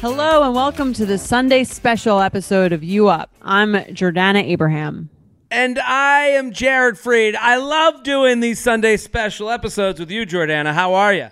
Hello and welcome to the Sunday special episode of You Up. I'm Jordana Abraham. And I am Jared Freid. I love doing these Sunday special episodes with you, Jordana. How are you?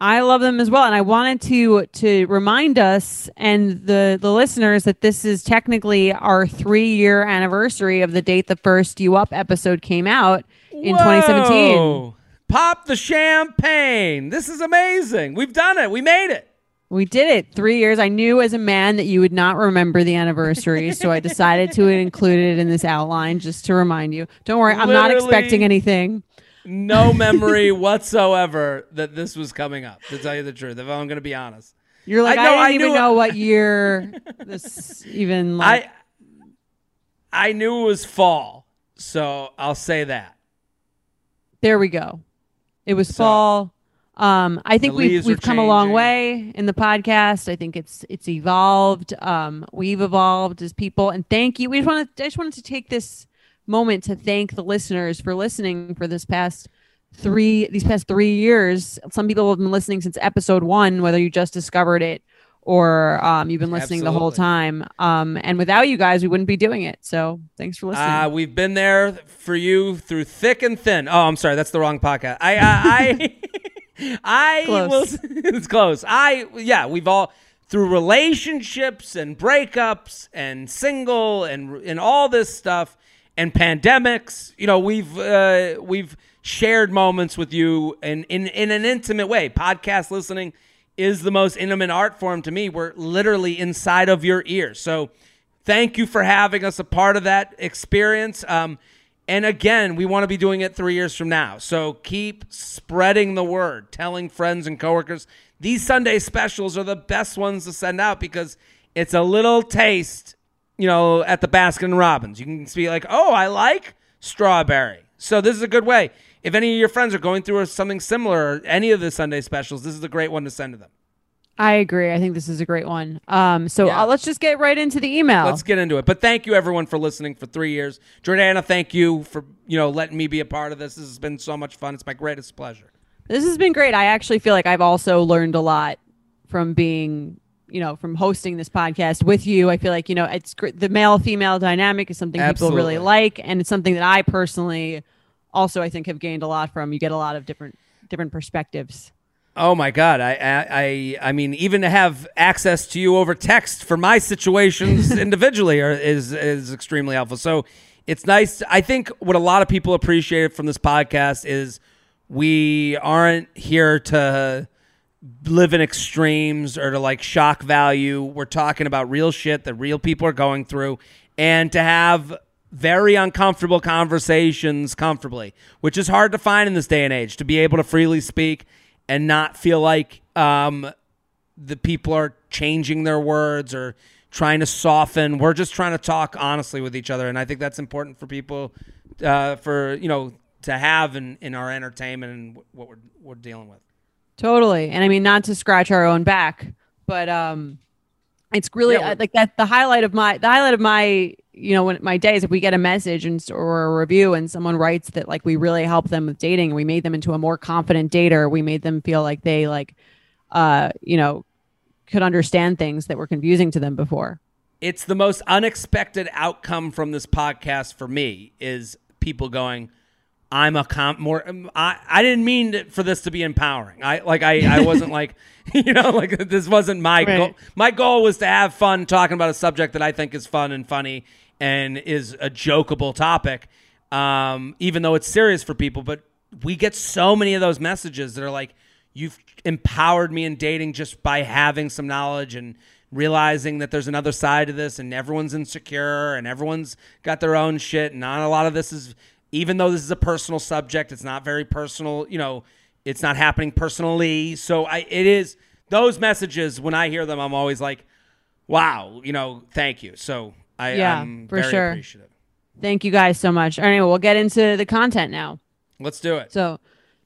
I love them as well, and I wanted to to remind us and the the listeners that this is technically our three year anniversary of the date the first You Up episode came out in 2017. Pop the champagne. This is amazing. We've done it. We made it. We did it. Three years. I knew as a man that you would not remember the anniversary, so I decided to include it in this outline just to remind you. Don't worry, I'm not expecting anything. No memory whatsoever that this was coming up. To tell you the truth, if I'm going to be honest, you're like I, know, I didn't I even know what year this even. Like... I I knew it was fall, so I'll say that. There we go. It was so, fall. Um, I think we've we've come a long way in the podcast. I think it's it's evolved. Um, we've evolved as people, and thank you. We just want to. I just wanted to take this moment to thank the listeners for listening for this past three these past three years. Some people have been listening since episode one, whether you just discovered it or um, you've been listening Absolutely. the whole time. Um, and without you guys, we wouldn't be doing it. So thanks for listening. Uh, we've been there for you through thick and thin. Oh, I'm sorry, that's the wrong podcast. I, I, I, I close. will. it's close. I, yeah, we've all through relationships and breakups and single and and all this stuff and pandemics. You know, we've uh, we've shared moments with you in in in an intimate way. Podcast listening is the most intimate art form to me. We're literally inside of your ear. So thank you for having us a part of that experience. Um, and again, we want to be doing it three years from now. So keep spreading the word, telling friends and coworkers. These Sunday specials are the best ones to send out because it's a little taste, you know, at the Baskin and Robbins. You can be like, oh, I like strawberry. So this is a good way if any of your friends are going through something similar, or any of the Sunday specials, this is a great one to send to them. I agree. I think this is a great one. Um, so yeah. uh, let's just get right into the email. Let's get into it. But thank you everyone for listening for three years. Jordana, thank you for you know letting me be a part of this. This has been so much fun. It's my greatest pleasure. This has been great. I actually feel like I've also learned a lot from being you know from hosting this podcast with you. I feel like you know it's great. The male female dynamic is something Absolutely. people really like, and it's something that I personally also I think have gained a lot from. You get a lot of different different perspectives. Oh my God! I, I I mean, even to have access to you over text for my situations individually are, is is extremely helpful. So it's nice. I think what a lot of people appreciate from this podcast is we aren't here to live in extremes or to like shock value. We're talking about real shit that real people are going through, and to have very uncomfortable conversations comfortably, which is hard to find in this day and age to be able to freely speak and not feel like um, the people are changing their words or trying to soften. We're just trying to talk honestly with each other, and I think that's important for people uh, for you know to have in, in our entertainment and what we're we're dealing with. Totally, and I mean not to scratch our own back, but um, it's really yeah, uh, like that. The highlight of my the highlight of my you know, when my days, if we get a message and or a review and someone writes that like we really helped them with dating, we made them into a more confident dater, we made them feel like they like, uh, you know, could understand things that were confusing to them before. It's the most unexpected outcome from this podcast for me is people going, I'm a comp more. Um, I, I didn't mean for this to be empowering. I like I, I wasn't like you know like this wasn't my right. goal. My goal was to have fun talking about a subject that I think is fun and funny and is a jokeable topic, um, even though it's serious for people. But we get so many of those messages that are like, "You've empowered me in dating just by having some knowledge and." realizing that there's another side to this and everyone's insecure and everyone's got their own shit and not a lot of this is even though this is a personal subject it's not very personal you know It's not happening personally. So I it is those messages when I hear them, I'm always like, wow, you know, thank you. So I, Yeah, I'm for very sure. appreciative. Thank you guys so much. Anyway, we'll get into the content now. Let's do it. So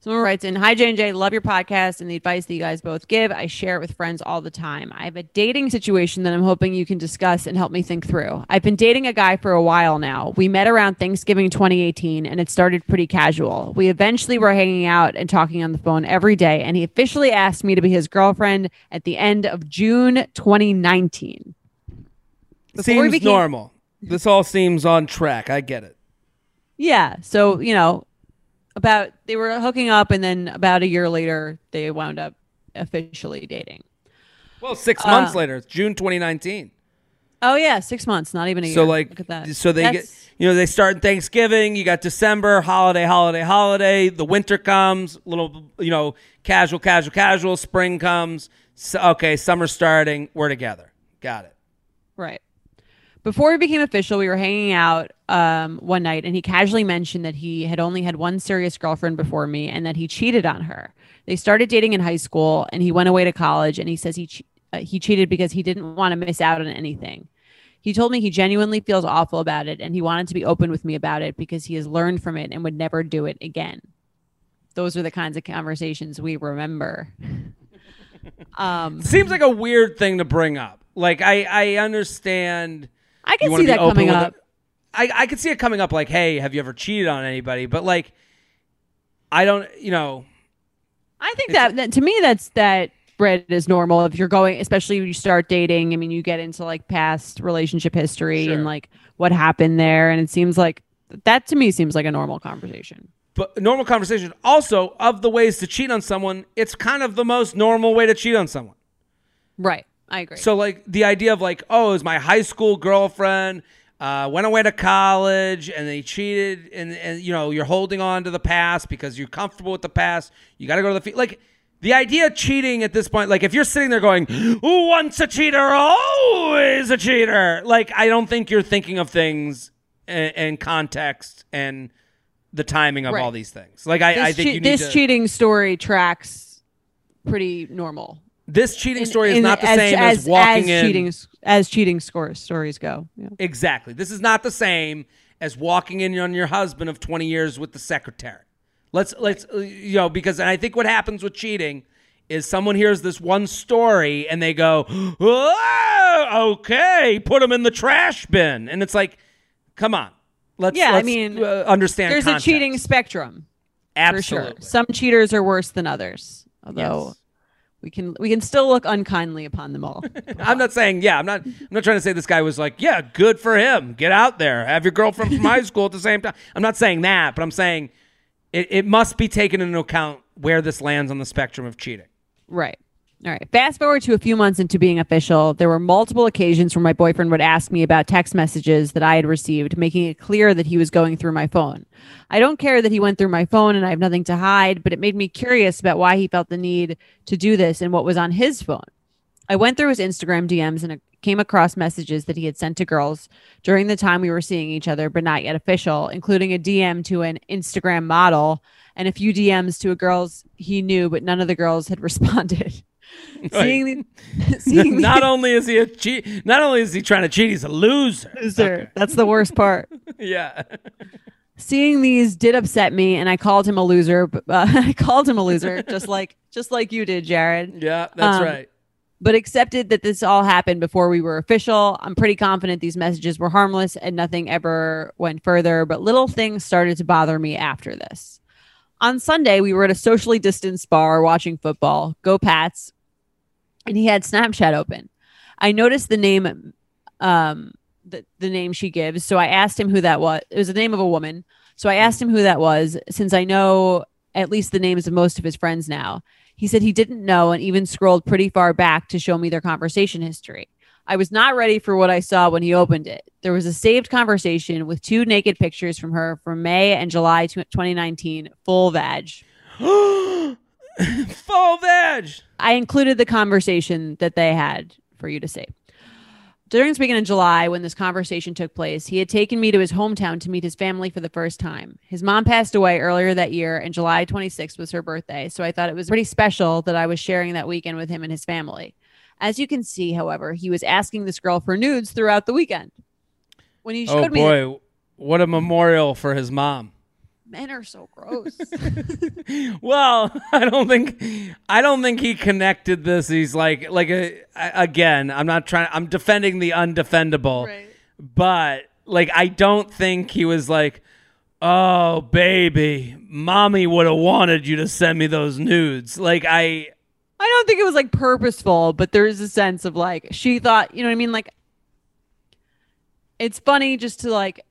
someone writes in, Hi J and J, love your podcast and the advice that you guys both give. I share it with friends all the time. I have a dating situation that I'm hoping you can discuss and help me think through. I've been dating a guy for a while now. We met around Thanksgiving 2018 and it started pretty casual. We eventually were hanging out and talking on the phone every day, and he officially asked me to be his girlfriend at the end of June 2019. Before seems became- normal. This all seems on track. I get it. Yeah. So, you know, about they were hooking up and then about a year later they wound up officially dating. Well, six months Uh, later, it's June 2019. Oh yeah, six months, not even a year. So like, Look at that. so they That's- get, you know, they start Thanksgiving. You got December, holiday, holiday, holiday. The winter comes, little, you know, casual, casual, casual. Spring comes. So, okay, summer starting. We're together. Got it. right. Before we became official, we were hanging out um, one night, and he casually mentioned that he had only had one serious girlfriend before me, and that he cheated on her. They started dating in high school, and he went away to college, and he says he che- uh, he cheated because he didn't want to miss out on anything. He told me he genuinely feels awful about it, and he wanted to be open with me about it because he has learned from it and would never do it again. Those are the kinds of conversations we remember. um, Seems like a weird thing to bring up. Like I, I understand. I can see that coming up. it. I, I could see it coming up. Like, hey, have you ever cheated on anybody? But like, I don't. You know, I think that, that to me that's that bread is normal if you're going especially when you start dating. I mean, you get into like past relationship history Sure. and like what happened there and it seems like that to me seems like a normal conversation. but normal conversation. Also, of the ways to cheat on someone, it's kind of the most normal way to cheat on someone. Right. I agree. So like the idea of like, oh, it was my high school girlfriend, uh, went away to college and they cheated and and you know, you're holding on to the past because you're comfortable with the past. You gotta go to the fe- like the idea of cheating at this point, like if you're sitting there going, who once a cheater, always a cheater. Like I don't think you're thinking of things in, in context and the timing of Right. all these things. Like I, I think che- you need this to, cheating story tracks pretty normal. This cheating In- story is in- not the same as, walking in cheating as cheating score stories go. Yeah. Exactly. This is not the same as walking in on your husband of 20 years with the secretary. Let's let's uh, you know because I think what happens with cheating is someone hears this one story and they go, "Oh, okay, put him in the trash bin." And it's like, "Come on. Let's Yeah, I let's, mean, uh, understand There's context. a cheating spectrum. Absolutely. For sure. Some cheaters are worse than others. Although Yes. We can we can still look unkindly upon them all. I'm not saying, yeah, I'm not I'm not trying to say this guy was like, yeah, good for him. Get out there. Have your girlfriend from high school at the same time. I'm not saying that, but I'm saying it, it must be taken into account where this lands on the spectrum of cheating. Right. All right. Fast forward to a few months into being official, there were multiple occasions where my boyfriend would ask me about text messages that I had received, making it clear that he was going through my phone. I don't care that he went through my phone and I have nothing to hide, but it made me curious about why he felt the need to do this and what was on his phone. I went through his Instagram DMs and came across messages that he had sent to girls during the time we were seeing each other, but not yet official, including a DM to an Instagram model and a few DMs to a girls he knew, but none of the girls had responded. seeing the, seeing not the only is he a cheat, not only is he trying to cheat, he's a loser. loser, that's the worst part. Yeah. Seeing these did upset me, and I called him a loser. But, uh, I called him a loser, just like just like you did, Jared. Yeah, that's Um, right. but accepted that this all happened before we were official. I'm pretty confident these messages were harmless and nothing ever went further, but little things started to bother me after this. On Sunday, we were at a socially distanced bar watching football, go Pats, and he had Snapchat open. I noticed the name um the, the name she gives, so I asked him who that was. It was the name of a woman. So I asked him who that was since I know at least the names of most of his friends now. He said he didn't know and even scrolled pretty far back to show me their conversation history. I was not ready for what I saw when he opened it. There was a saved conversation with two naked pictures from her from May and July 2019, full vag. Full veg. I included the conversation that they had for you to see. During this weekend in July, when this conversation took place, he had taken me to his hometown to meet his family for the first time. His mom passed away earlier that year, and July 26th was her birthday. So I thought it was pretty special that I was sharing that weekend with him and his family. As you can see, however, he was asking this girl for nudes throughout the weekend. When he oh, showed oh boy, me what a memorial for his mom men are so gross. well, I don't think I don't think he connected this. He's like like a, again, I'm not trying I'm defending the undefendable. Right. But like I don't think he was like Oh, baby, mommy would have wanted you to send me those nudes. Like I I don't think it was like purposeful, but there is a sense of like she thought, you know what I mean? Like it's funny just to like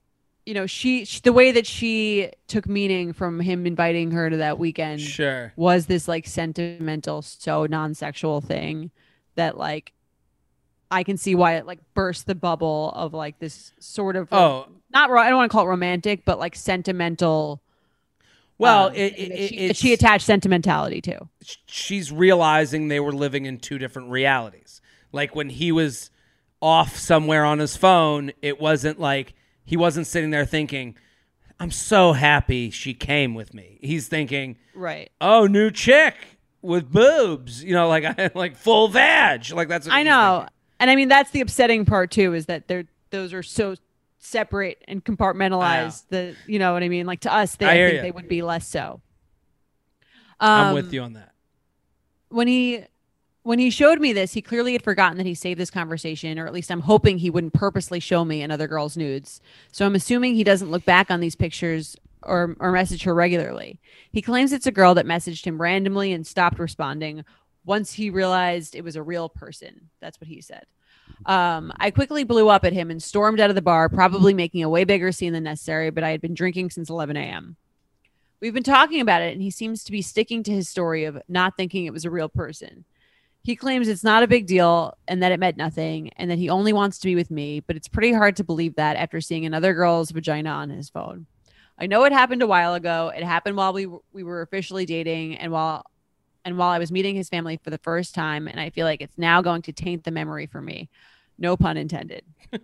you know she, she, the way that she took meaning from him inviting her to that weekend sure. was this like sentimental so non-sexual thing that like i can see why it like burst the bubble of like this sort of oh. not i don't want to call it romantic but like sentimental well um, it, it, she, she attached sentimentality to. She's realizing they were living in two different realities. Like when he was off somewhere on his phone it wasn't like he wasn't sitting there thinking, I'm so happy she came with me. He's thinking, right. Oh, new chick with boobs, you know, like like full vag. Like that's I know. Thinking. And I mean that's the upsetting part too is that they're those are so separate and compartmentalized that you know what I mean? Like to us they I, I think you. they would be less so. Um, I'm with you on that. When he when he showed me this, he clearly had forgotten that he saved this conversation, or at least I'm hoping he wouldn't purposely show me another girl's nudes. So I'm assuming he doesn't look back on these pictures or, or message her regularly. He claims it's a girl that messaged him randomly and stopped responding once he realized it was a real person. That's what he said. Um, I quickly blew up at him and stormed out of the bar, probably making a way bigger scene than necessary, but I had been drinking since 11 a.m. We've been talking about it, and he seems to be sticking to his story of not thinking it was a real person. He claims it's not a big deal and that it meant nothing and that he only wants to be with me, but it's pretty hard to believe that after seeing another girl's vagina on his phone. I know it happened a while ago. It happened while we we were officially dating and while and while I was meeting his family for the first time and I feel like it's now going to taint the memory for me. No pun intended.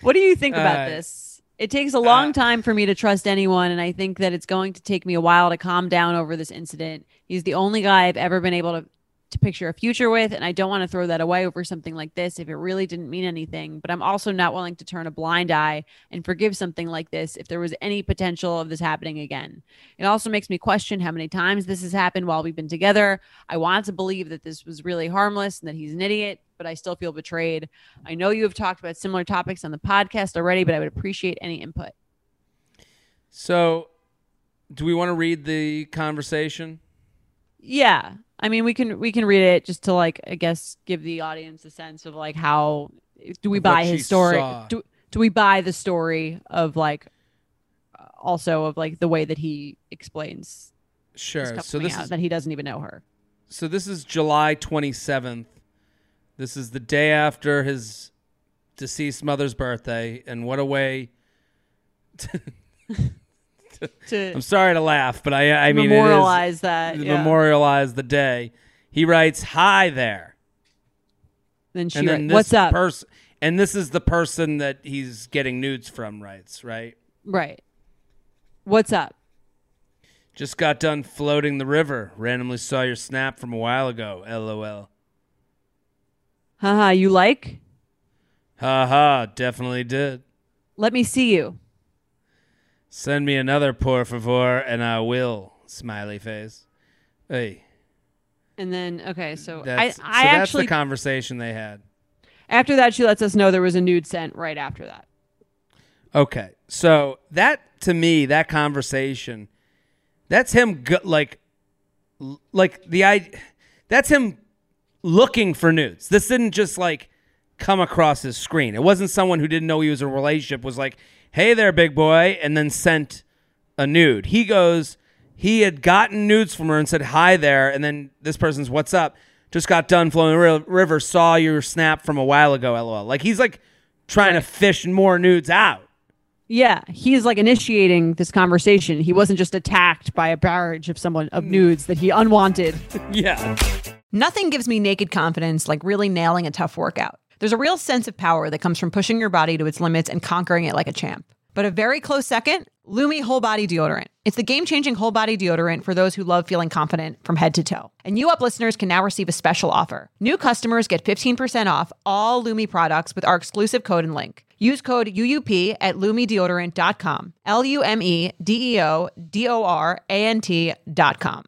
what do you think about uh, this? It takes a long uh, time for me to trust anyone, and I think that it's going to take me a while to calm down over this incident. He's the only guy I've ever been able to to picture a future with, and I don't want to throw that away over something like this if it really didn't mean anything. But I'm also not willing to turn a blind eye and forgive something like this if there was any potential of this happening again. It also makes me question how many times this has happened while we've been together. I want to believe that this was really harmless and that he's an idiot, but I still feel betrayed. I know you have talked about similar topics on the podcast already, but I would appreciate any input. So, do we want to read the conversation? Yeah. I mean, we can we can read it just to like I guess give the audience a sense of like how do we buy his story? Do do we buy the story of like also of like the way that he explains Sure. So this is that he doesn't even know her. So this is July 27th this is the day after his deceased mother's birthday, and what a way. To, to, I'm sorry to laugh, but I I mean memorialize that. Yeah. Memorialize the day. He writes, "Hi there." Then she, and then "What's up?" Pers- and this is the person that he's getting nudes from. Writes, right? Right. What's up? Just got done floating the river. Randomly saw your snap from a while ago. LOL. Haha, you like? Haha, definitely did. Let me see you. Send me another por favor and I will. Smiley face. Hey. And then okay, so that's, I, I so actually that's the conversation they had. After that, she lets us know there was a nude sent right after that. Okay, so that to me, that conversation, that's him go- like, like the I, that's him looking for nudes. This didn't just like come across his screen. It wasn't someone who didn't know he was in a relationship was like, "Hey there, big boy," and then sent a nude. He goes, he had gotten nudes from her and said, "Hi there," and then this person's, "What's up?" Just got done flowing the river. Saw your snap from a while ago. LOL. Like he's like trying right. to fish more nudes out. Yeah, he's like initiating this conversation. He wasn't just attacked by a barrage of someone of hmm. nudes that he unwanted. yeah. Nothing gives me naked confidence like really nailing a tough workout. There's a real sense of power that comes from pushing your body to its limits and conquering it like a champ. But a very close second, Lume Whole Body Deodorant. It's the game changing whole body deodorant for those who love feeling confident from head to toe. And you up listeners can now receive a special offer. New customers get 15% off all Lume products with our exclusive code and link. Use code UUP at lumedeodorant.com. L U M E D E O D O R A N T.com.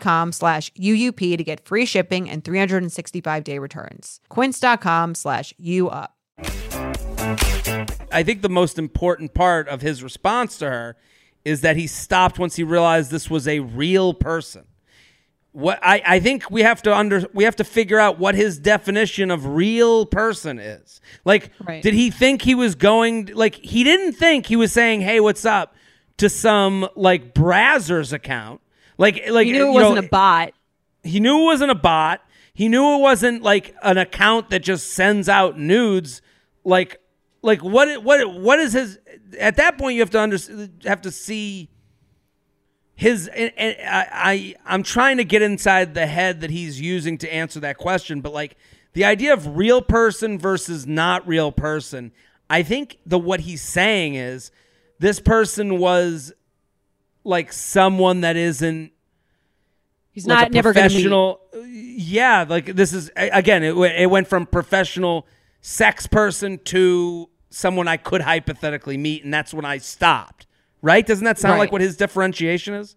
com slash UUP to get free shipping and 365 day returns. Quince.com slash UUP. I think the most important part of his response to her is that he stopped once he realized this was a real person what I, I think we have to under we have to figure out what his definition of real person is. Like, right. did he think he was going like he didn't think he was saying, "Hey, what's up?" to some like Brazzers account. Like, like he knew it wasn't know, a bot. He knew it wasn't a bot. He knew it wasn't like an account that just sends out nudes. Like, like what? What? What is his? At that point, you have to under have to see his and, and I, I I'm trying to get inside the head that he's using to answer that question, but like the idea of real person versus not real person, I think the what he's saying is this person was like someone that isn't he's like not never professional yeah like this is again it, it went from professional sex person to someone I could hypothetically meet, and that's when I stopped. Right? Doesn't that sound Right. like what his differentiation is?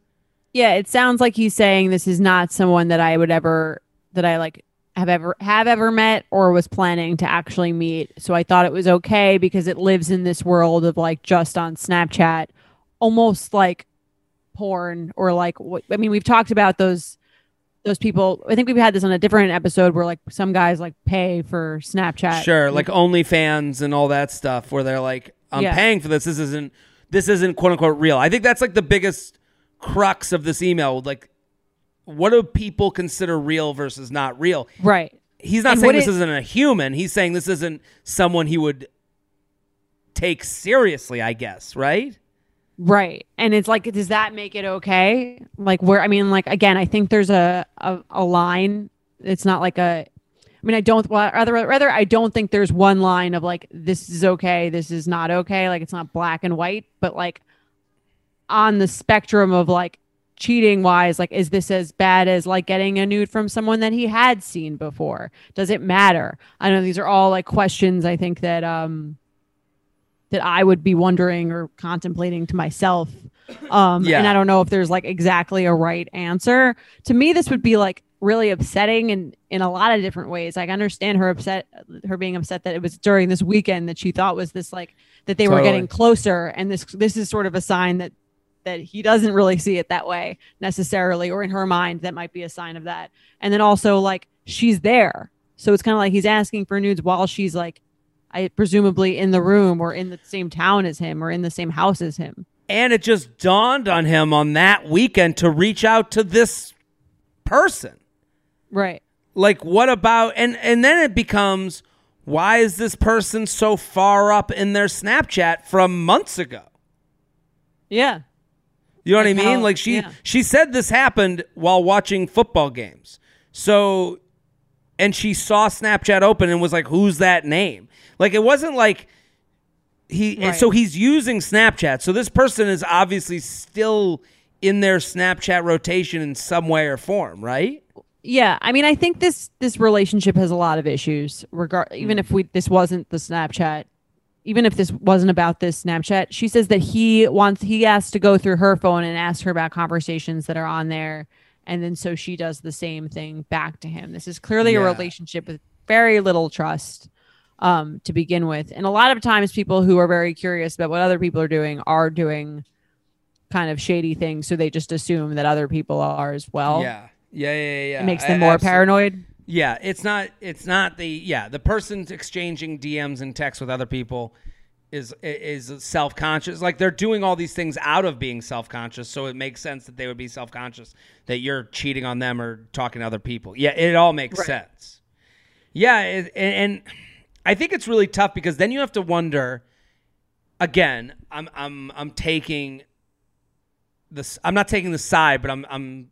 Yeah, it sounds like he's saying this is not someone that I would ever that I like have ever have ever met or was planning to actually meet. So I thought it was okay because it lives in this world of like just on Snapchat, almost like porn or like what I mean, we've talked about those those people. I think we've had this on a different episode where like some guys like pay for Snapchat. Sure, like OnlyFans and all that stuff, where they're like, "I'm Yeah. paying for this. This isn't this isn't quote unquote real." I think that's like the biggest crux of this email. Like, what do people consider real versus not real? Right. He's not And saying this isn't a human. He's saying this isn't someone he would take seriously. I guess, right? Right. And it's like, does that make it okay? Like where I mean, like again, I think there's a a, a line. It's not like a I mean, I don't well, rather rather I don't think there's one line of like this is okay, this is not okay. Like it's not black and white, but like on the spectrum of like cheating wise, like is this as bad as like getting a nude from someone that he had seen before? Does it matter? I know these are all like questions I think that um that I would be wondering or contemplating to myself. Um, Yeah. And I don't know if there's like exactly a right answer. To me, this would be like really upsetting and in a lot of different ways. Like, I understand her upset, her being upset that it was during this weekend that she thought was this like that they were getting closer, and this this is sort of a sign that that he doesn't really see it that way necessarily, or in her mind, that might be a sign of that. And then also like she's there, so it's kind of like he's asking for nudes while she's like I presumably in the room or in the same town as him or in the same house as him. And it just dawned on him on that weekend to reach out to this person. Right. like what about and and then it becomes why is this person so far up in their snapchat from months ago Yeah. you know what i mean how- like she yeah. she said this happened while watching football games so and she saw snapchat open and was like who's that name like it wasn't like he Right. so he's using snapchat so this person is obviously still in their snapchat rotation in some way or form right Yeah, I mean, I think this this relationship has a lot of issues. Regard, even if we this wasn't the Snapchat, even if this wasn't about this Snapchat, she says that he wants he has to go through her phone and ask her about conversations that are on there, and then so she does the same thing back to him. This is clearly a relationship with very little trust um, to begin with, and a lot of times people who are very curious about what other people are doing are doing kind of shady things, so they just assume that other people are as well. yeah yeah yeah yeah It makes I- them more absolutely. paranoid. Yeah, it's not. It's not the. Yeah, the person's exchanging DMs and texts with other people is is self conscious. Like they're doing all these things out of being self conscious, so it makes sense that they would be self conscious that you're cheating on them or talking to other people. Yeah, it all makes Right. sense. Yeah, it, and, and I think it's really tough because then you have to wonder. Again, I'm I'm I'm taking this. I'm not taking the side, but I'm I'm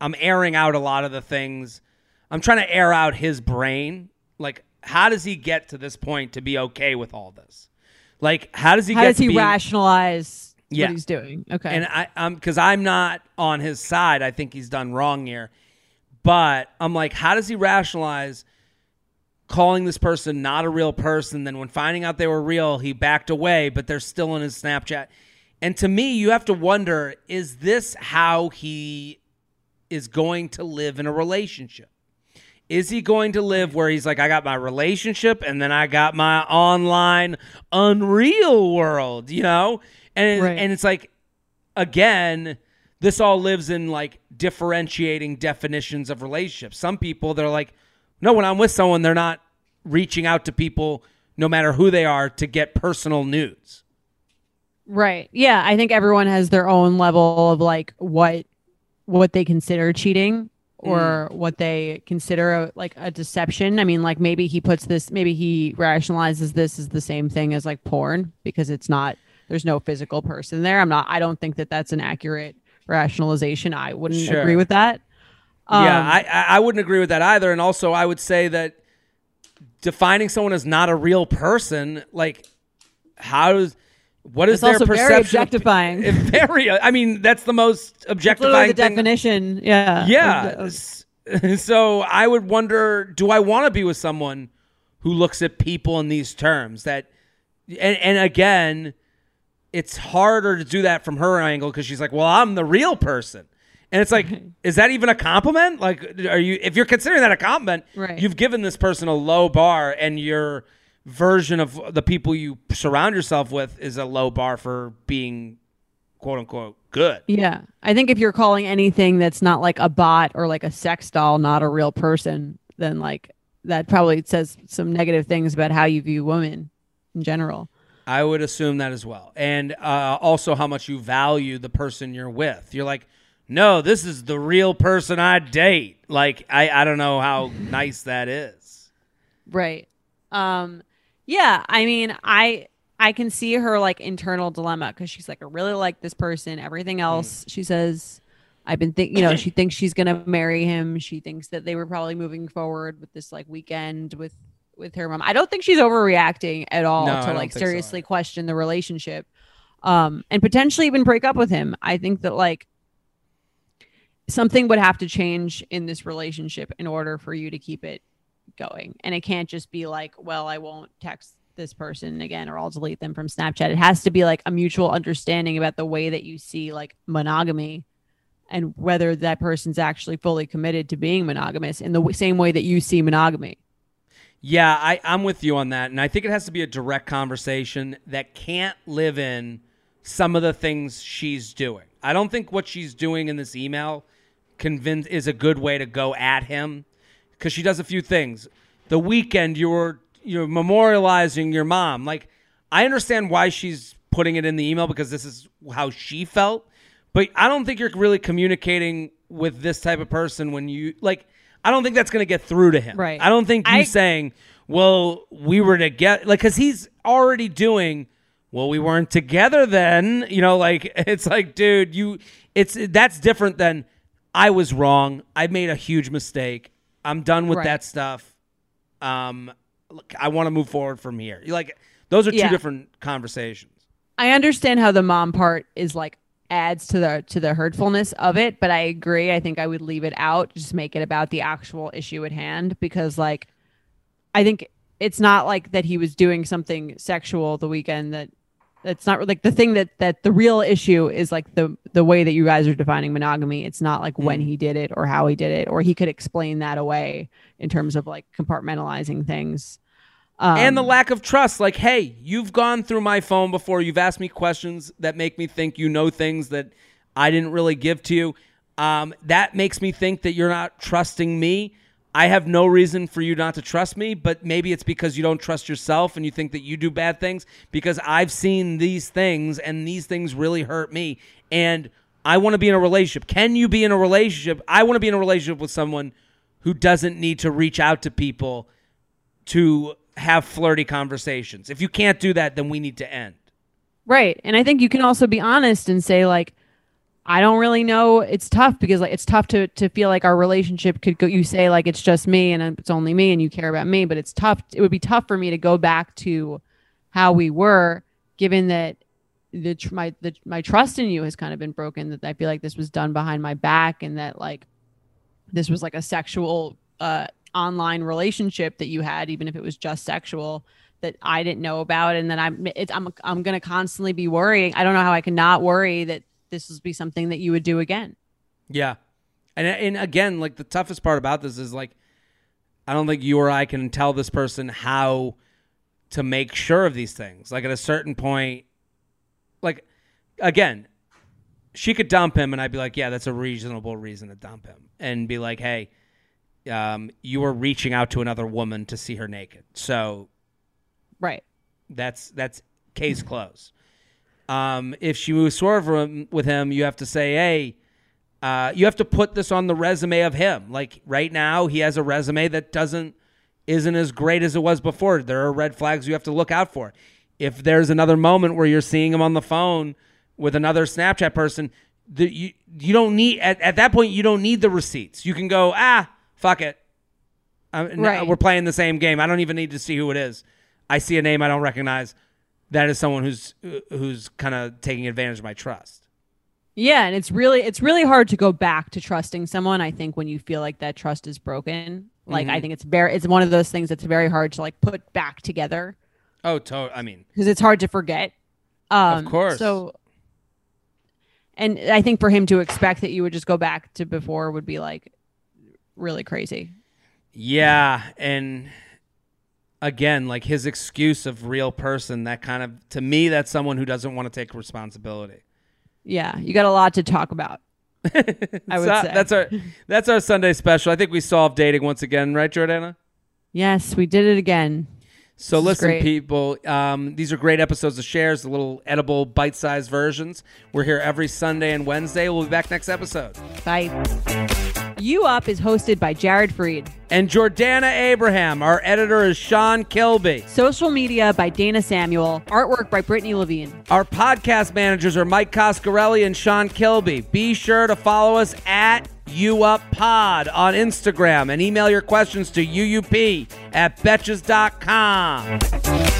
I'm airing out a lot of the things. I'm trying to air out his brain. Like, how does he get to this point to be okay with all this? Like, how does he How get does he be, rationalize Yeah. what he's doing? Okay. And I, I'm because I'm not on his side. I think he's done wrong here. But I'm like, how does he rationalize calling this person not a real person? Then when finding out they were real, he backed away, but they're still in his Snapchat. And to me, you have to wonder: Is this how he is going to live in a relationship? Is he going to live where he's like, I got my relationship and then I got my online unreal world, you know? And Right. and it's like again, this all lives in like differentiating definitions of relationships. Some people they're like, no, when I'm with someone, they're not reaching out to people no matter who they are to get personal nudes. right. Yeah. I think everyone has their own level of like what what they consider cheating or Mm. what they consider a, like a deception. I mean, like maybe he puts this, maybe he rationalizes this as the same thing as like porn because it's not. There's no physical person there. I'm not. I don't think that that's an accurate rationalization. I wouldn't Sure. agree with that. Um, yeah, I, I wouldn't agree with that either. And also, I would say that defining someone as not a real person, like, how does what is It's their also perception? of- objectifying. It very. I mean, that's the most objectifying the thing. definition. Yeah. Yeah. of- of- so I would wonder: Do I want to be with someone who looks at people in these terms that and, and again it's harder to do that from her angle because she's like well i'm the real person and it's like is that even a compliment like are you if you're considering that a compliment Right. you've given this person a low bar and your version of the people you surround yourself with is a low bar for being quote unquote good Yeah. I think if you're calling anything that's not like a bot or like a sex doll not a real person, then like that probably says some negative things about how you view women in general. I would assume that as well. And uh, also how much you value the person you're with. You're like, no, this is the real person I date. Like, I, I don't know how nice that is. Right. Um yeah, I mean, I I can see her like internal dilemma cuz she's like I really like this person. Everything else she says I've been thinking, you know, she thinks she's going to marry him. She thinks that they were probably moving forward with this like weekend with with her mom. I don't think she's overreacting at all No, to like think so seriously question the relationship. Um and potentially even break up with him. I think that like something would have to change in this relationship in order for you to keep it going. And it can't just be like, well, I won't text this person again or I'll delete them from Snapchat. It has to be like a mutual understanding about the way that you see like monogamy and whether that person's actually fully committed to being monogamous in the w- same way that you see monogamy. Yeah, I, I'm with you on that. And I think it has to be a direct conversation that can't live in some of the things she's doing. I don't think what she's doing in this email convince is a good way to go at him because she does a few things. The weekend you were you're memorializing your mom. Like I understand why she's putting it in the email because this is how she felt, but I don't think you're really communicating with this type of person when you like I don't think that's going to get through to him. Right. I don't think you I- saying, "Well, we were together," like cuz he's already doing well, we weren't together then, you know, like it's like, dude, you it's that's different than I was wrong. I made a huge mistake. I'm done with Right. that stuff. Um look, I want to move forward from here. Like those are two Yeah. different conversations. I understand how the mom part is like adds to the to the hurtfulness of it, but I agree. I think I would leave it out, just make it about the actual issue at hand because like I think it's not like that he was doing something sexual the weekend that that's not like the thing that that the real issue is like the the way that you guys are defining monogamy. It's not like when he did it or how he did it or he could explain that away in terms of like compartmentalizing things. Um, and the lack of trust. Like hey you've gone through my phone before. You've asked me questions that make me think you know things that i didn't really give to you. Um, that makes me think that you're not trusting me i have no reason for you not to trust me but maybe it's because you don't trust yourself and you think that you do bad things because i've seen these things and these things really hurt me and i want to be in a relationship can you be in a relationship i want to be in a relationship with someone who doesn't need to reach out to people to have flirty conversations. If you can't do that, then we need to end. Right. And I think you can also be honest and say like I don't really know. It's tough because like it's tough to to feel like our relationship could go you say like it's just me and it's only me and you care about me, but it's tough. It would be tough for me to go back to how we were given that the my the my trust in you has kind of been broken that I feel like this was done behind my back and that like this was like a sexual uh online relationship that you had even if it was just sexual that I didn't know about and then I'm it's, I'm I'm to constantly be worrying. I don't know how I can not worry that this would be something that you would do again. Yeah. And and again, like the toughest part about this is like I don't think you or I can tell this person how to make sure of these things. Like at a certain point like again, she could dump him and I'd be like, "Yeah, that's a reasonable reason to dump him." And be like, "Hey, um, you were reaching out to another woman to see her naked." So Right. That's that's case closed. Um, if she moves forward with him, you have to say, hey, uh, you have to put this on the resume of him. Like right now, he has a resume that doesn't isn't as great as it was before. There are red flags you have to look out for. If there's another moment where you're seeing him on the phone with another Snapchat person, the, you you don't need at, at that point you don't need the receipts. You can go ah fuck it. N- Right. We're playing the same game. I don't even need to see who it is. I see a name I don't recognize. That is someone who's who's kind of taking advantage of my trust. Yeah, and it's really it's really hard to go back to trusting someone I think when you feel like that trust is broken. Like Mm-hmm. I think it's very it's one of those things that's very hard to like put back together Oh, to- I mean, because it's hard to forget. Um, course. So, and I think for him to expect that you would just go back to before would be like really crazy. yeah, and again, like his excuse of real person, that kind of to me, that's someone who doesn't want to take responsibility. Yeah, you got a lot to talk about. I would So, say that's our that's our Sunday special. I think we solved dating once again, right, Jordana? yes, we did it again. So This is listen, people. Um, these are great episodes of Shares, the little edible, bite-sized versions. We're here every Sunday and Wednesday. We'll be back next episode. Bye. You Up is hosted by Jared Freid. And Jordana Abraham. Our editor is Sean Kilby. Social media by Dana Samuel. Artwork by Brittany Levine. Our podcast managers are Mike Coscarelli and Sean Kilby. Be sure to follow us at UUpPod on Instagram and email your questions to UUP at betches.com.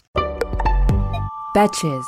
Betches.